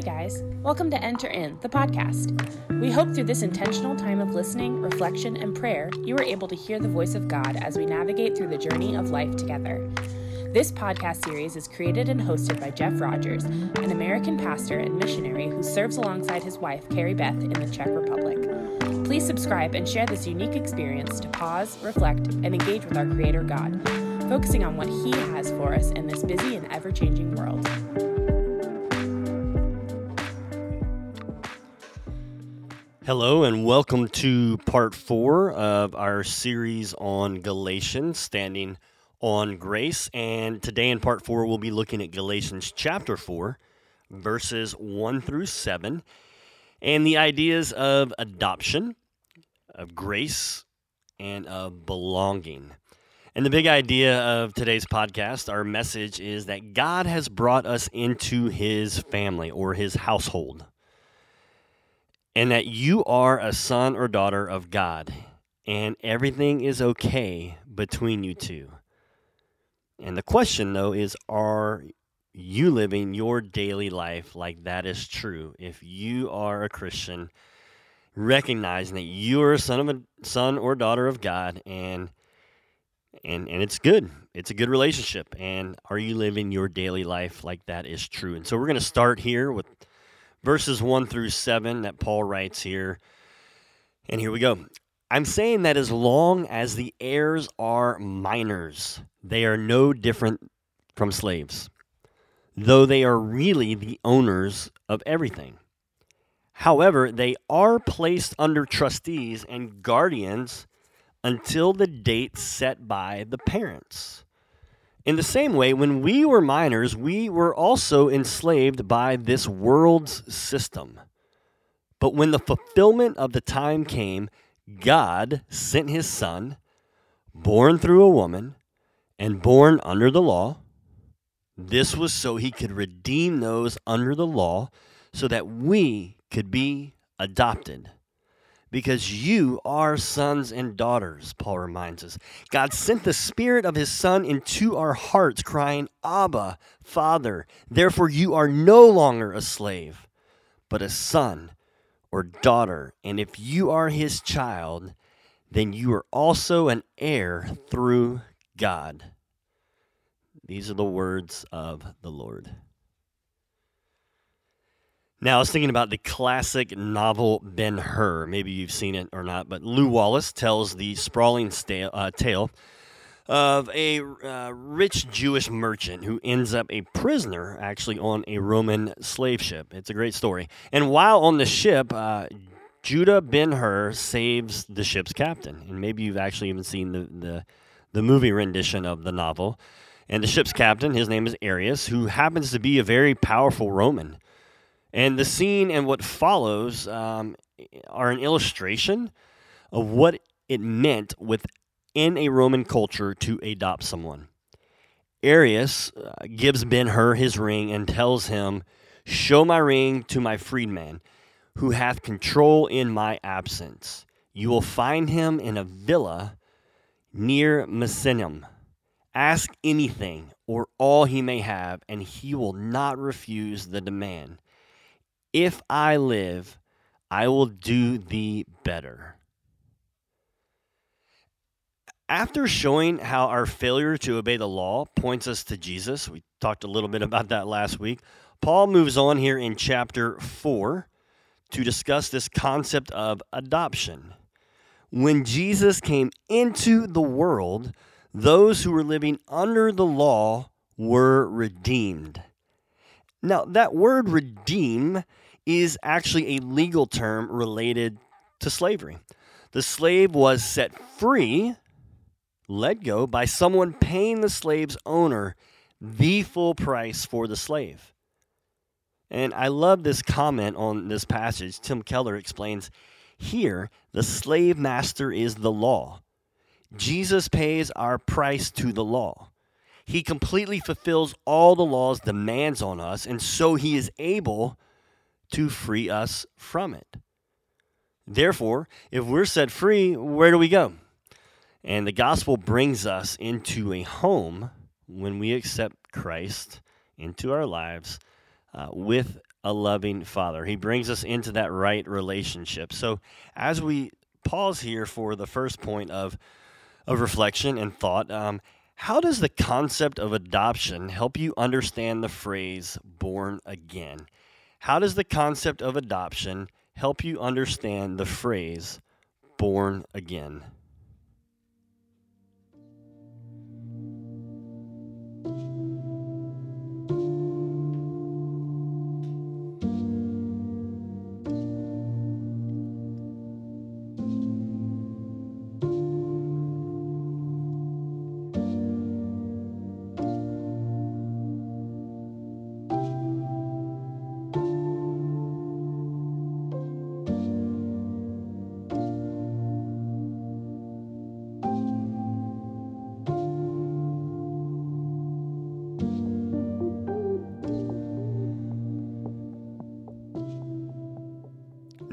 Hey guys, welcome to Enter In, the podcast. We hope through this intentional time of listening, reflection, and prayer, you are able to hear the voice of God as we navigate through the journey of life together. This podcast series is created and hosted by Jeff Rogers, an American pastor and missionary who serves alongside his wife, Carrie Beth, in the Czech Republic. Please subscribe and share this unique experience to pause, reflect, and engage with our Creator God, focusing on what He has for us in this busy and ever changing world. Hello, and welcome to part four of our series on Galatians, standing on grace. And today in part four, we'll be looking at Galatians chapter four, verses one through seven, and the ideas of adoption, of grace, and of belonging. And the big idea of today's podcast, our message is that God has brought us into his family or his household and that you are a son or daughter of God, and everything is okay between you two. And the question, though, is are you living your daily life like that is true? If you are a Christian, recognizing that you are a son of a son or daughter of God, and and and it's good. It's a good relationship. And are you living your daily life like that is true? And so we're going to start here with verses 1 through 7 that Paul writes here. And here we go. I'm saying that as long as the heirs are minors, they are no different from slaves, though they are really the owners of everything. However, they are placed under trustees and guardians until the date set by the parents. In the same way, when we were minors, we were also enslaved by this world's system. But when the fulfillment of the time came, God sent his son, born through a woman and born under the law. This was so he could redeem those under the law so that we could be adopted because you are sons and daughters, Paul reminds us. God sent the Spirit of His Son into our hearts, crying, Abba, Father. Therefore, you are no longer a slave, but a son or daughter. And if you are His child, then you are also an heir through God. These are the words of the Lord. Now, I was thinking about the classic novel Ben Hur. Maybe you've seen it or not, but Lew Wallace tells the sprawling sta- uh, tale of a uh, rich Jewish merchant who ends up a prisoner actually on a Roman slave ship. It's a great story. And while on the ship, uh, Judah Ben Hur saves the ship's captain. And maybe you've actually even seen the, the, the movie rendition of the novel. And the ship's captain, his name is Arrius, who happens to be a very powerful Roman. And the scene and what follows um, are an illustration of what it meant within a Roman culture to adopt someone. Arrius uh, gives Ben Hur his ring and tells him, Show my ring to my freedman, who hath control in my absence. You will find him in a villa near Misenum. Ask anything or all he may have, and he will not refuse the demand. If I live, I will do thee better. After showing how our failure to obey the law points us to Jesus, we talked a little bit about that last week. Paul moves on here in chapter 4 to discuss this concept of adoption. When Jesus came into the world, those who were living under the law were redeemed. Now, that word redeem is actually a legal term related to slavery. The slave was set free, let go, by someone paying the slave's owner the full price for the slave. And I love this comment on this passage. Tim Keller explains here, the slave master is the law. Jesus pays our price to the law. He completely fulfills all the law's demands on us, and so he is able to free us from it. Therefore, if we're set free, where do we go? And the gospel brings us into a home when we accept Christ into our lives uh, with a loving father. He brings us into that right relationship. So, as we pause here for the first point of of reflection and thought, um, how does the concept of adoption help you understand the phrase "born again"? How does the concept of adoption help you understand the phrase "born again"?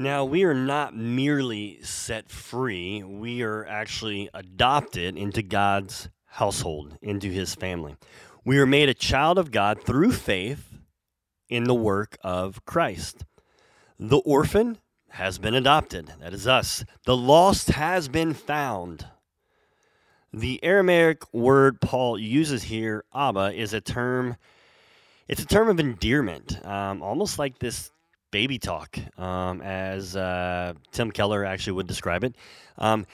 Now, we are not merely set free, we are actually adopted into God's household, into his family. We are made a child of God through faith in the work of Christ. The orphan has been adopted, that is us. The lost has been found. The Aramaic word Paul uses here, Abba, is a term. It's a term of endearment, um, almost like this baby talk, um, as uh, Tim Keller actually would describe it. Um,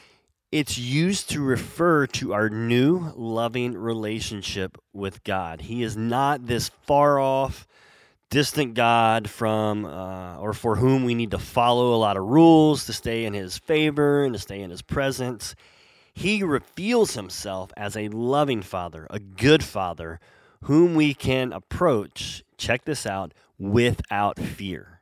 it's used to refer to our new loving relationship with God. He is not this far off, distant God from uh, or for whom we need to follow a lot of rules to stay in His favor and to stay in His presence. He reveals Himself as a loving Father, a good Father, whom we can approach. Check this out without fear.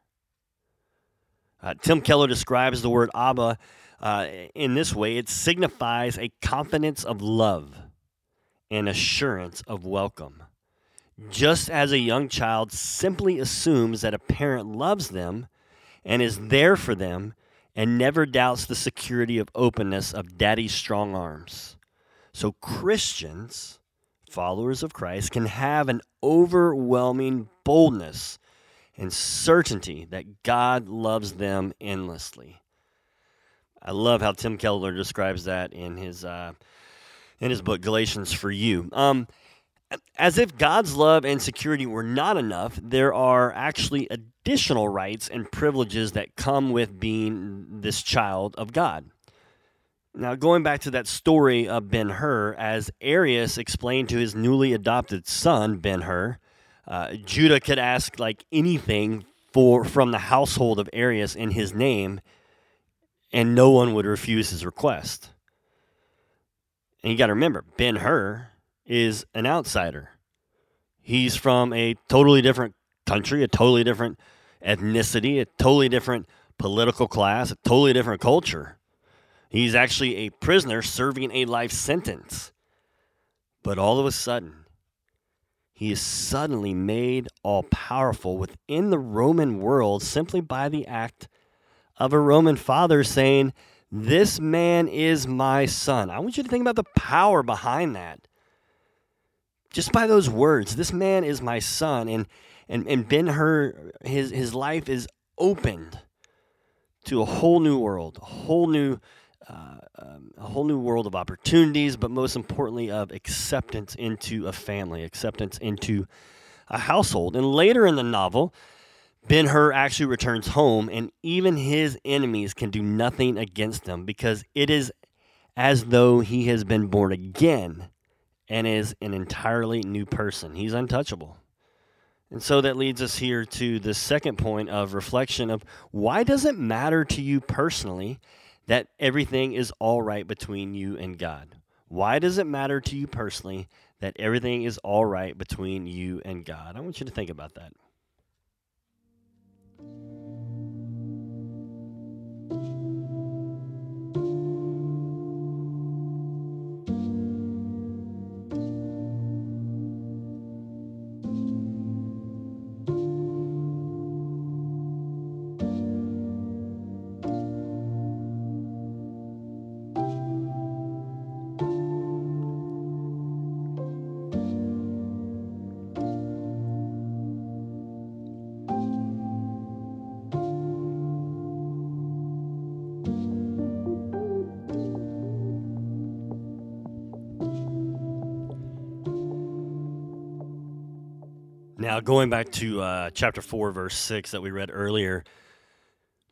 Uh, Tim Keller describes the word Abba uh, in this way it signifies a confidence of love and assurance of welcome. Just as a young child simply assumes that a parent loves them and is there for them and never doubts the security of openness of daddy's strong arms. So, Christians, followers of Christ, can have an overwhelming boldness and certainty that God loves them endlessly. I love how Tim Keller describes that in his uh, in his book Galatians for You. Um, as if God's love and security were not enough, there are actually additional rights and privileges that come with being this child of God. Now, going back to that story of Ben Hur, as Arrius explained to his newly adopted son, Ben Hur, uh, Judah could ask like anything for from the household of Arrius in his name, and no one would refuse his request. And you got to remember, Ben Hur is an outsider. He's from a totally different country, a totally different ethnicity, a totally different political class, a totally different culture. He's actually a prisoner serving a life sentence. But all of a sudden, he is suddenly made all powerful within the Roman world simply by the act of a Roman father saying, This man is my son. I want you to think about the power behind that. Just by those words, this man is my son. And and, and Ben Hur, his his life is opened to a whole new world, a whole new uh, um, a whole new world of opportunities, but most importantly, of acceptance into a family, acceptance into a household. And later in the novel, Ben Hur actually returns home, and even his enemies can do nothing against him because it is as though he has been born again and is an entirely new person. He's untouchable. And so that leads us here to the second point of reflection of why does it matter to you personally that everything is all right between you and God? Why does it matter to you personally that everything is all right between you and God? I want you to think about that. Now, going back to uh, chapter 4, verse 6 that we read earlier,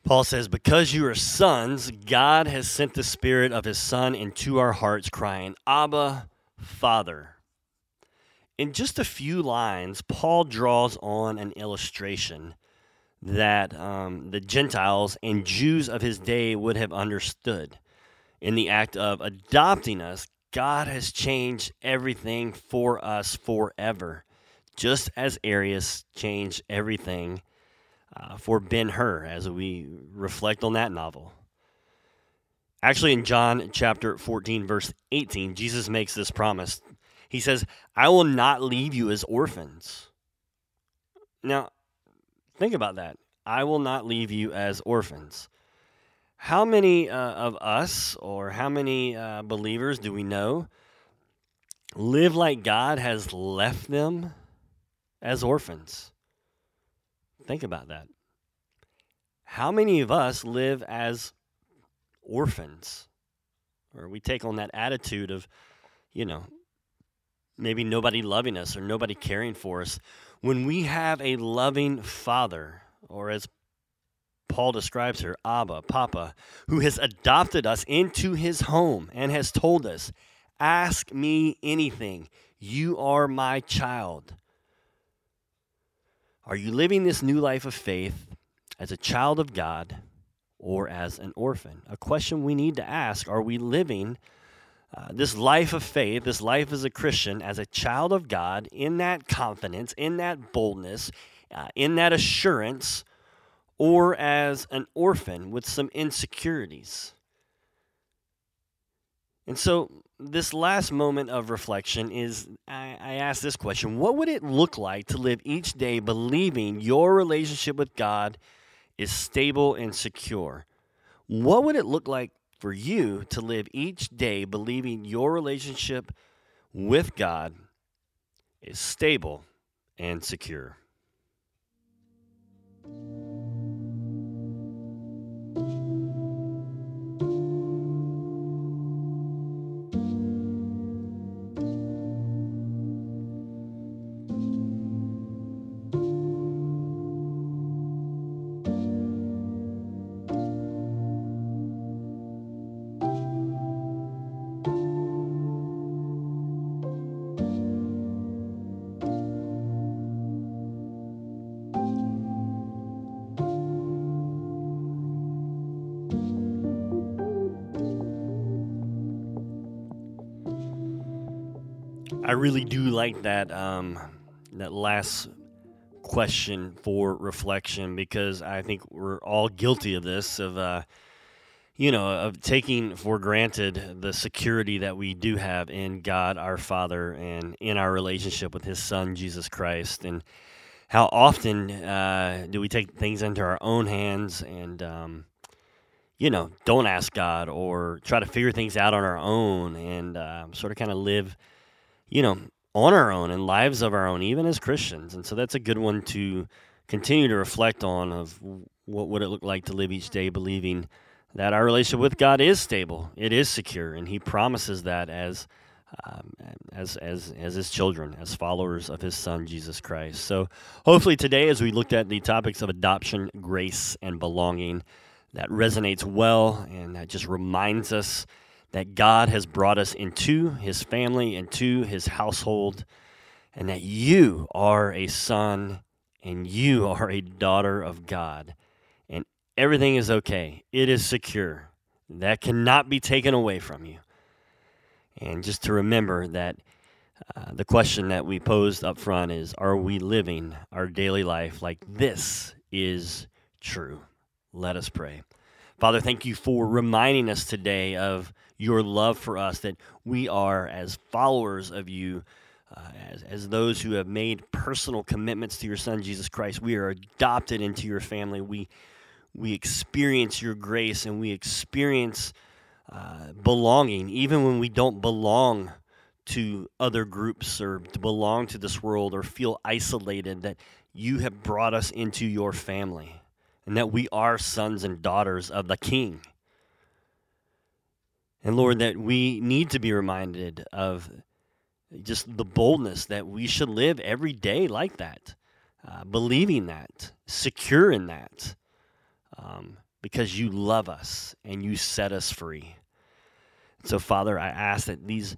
Paul says, Because you are sons, God has sent the Spirit of His Son into our hearts, crying, Abba, Father. In just a few lines, Paul draws on an illustration that um, the Gentiles and Jews of his day would have understood. In the act of adopting us, God has changed everything for us forever, just as Arrius changed everything uh, for Ben Hur as we reflect on that novel. Actually, in John chapter 14, verse 18, Jesus makes this promise. He says, I will not leave you as orphans. Now, think about that. I will not leave you as orphans. How many uh, of us or how many uh, believers do we know live like God has left them as orphans? Think about that. How many of us live as orphans? Or we take on that attitude of, you know, maybe nobody loving us or nobody caring for us. When we have a loving father, or as Paul describes her, Abba, Papa, who has adopted us into his home and has told us, Ask me anything. You are my child. Are you living this new life of faith as a child of God or as an orphan? A question we need to ask Are we living uh, this life of faith, this life as a Christian, as a child of God, in that confidence, in that boldness, uh, in that assurance? or as an orphan with some insecurities. And so, this last moment of reflection is I, I ask this question What would it look like to live each day believing your relationship with God is stable and secure? What would it look like for you to live each day believing your relationship with God is stable and secure? I really do like that um, that last question for reflection because I think we're all guilty of this of uh, you know of taking for granted the security that we do have in God our Father and in our relationship with His Son Jesus Christ and how often uh, do we take things into our own hands and um, you know don't ask God or try to figure things out on our own and uh, sort of kind of live you know, on our own and lives of our own, even as Christians. And so that's a good one to continue to reflect on of what would it look like to live each day believing that our relationship with God is stable, it is secure, and He promises that as um, as as as His children, as followers of His Son Jesus Christ. So hopefully today, as we looked at the topics of adoption, grace, and belonging, that resonates well, and that just reminds us that God has brought us into his family, into his household, and that you are a son and you are a daughter of God. And everything is okay, it is secure. That cannot be taken away from you. And just to remember that uh, the question that we posed up front is Are we living our daily life like this is true? Let us pray. Father, thank you for reminding us today of your love for us, that we are, as followers of you, uh, as, as those who have made personal commitments to your Son, Jesus Christ, we are adopted into your family. We, we experience your grace and we experience uh, belonging, even when we don't belong to other groups or to belong to this world or feel isolated, that you have brought us into your family and that we are sons and daughters of the King. And Lord, that we need to be reminded of just the boldness that we should live every day like that. uh, believing that, secure in that, um, because you love us and you set us free. So, Father, I ask that these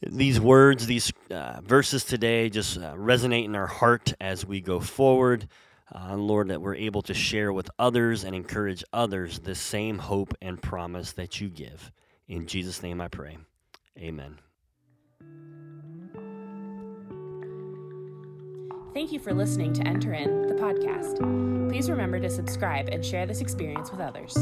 these words, these uh, verses today, just uh, resonate in our heart as we go forward. Uh, Lord, that we're able to share with others and encourage others the same hope and promise that you give. In Jesus' name I pray. Amen. Thank you for listening to Enter In, the podcast. Please remember to subscribe and share this experience with others.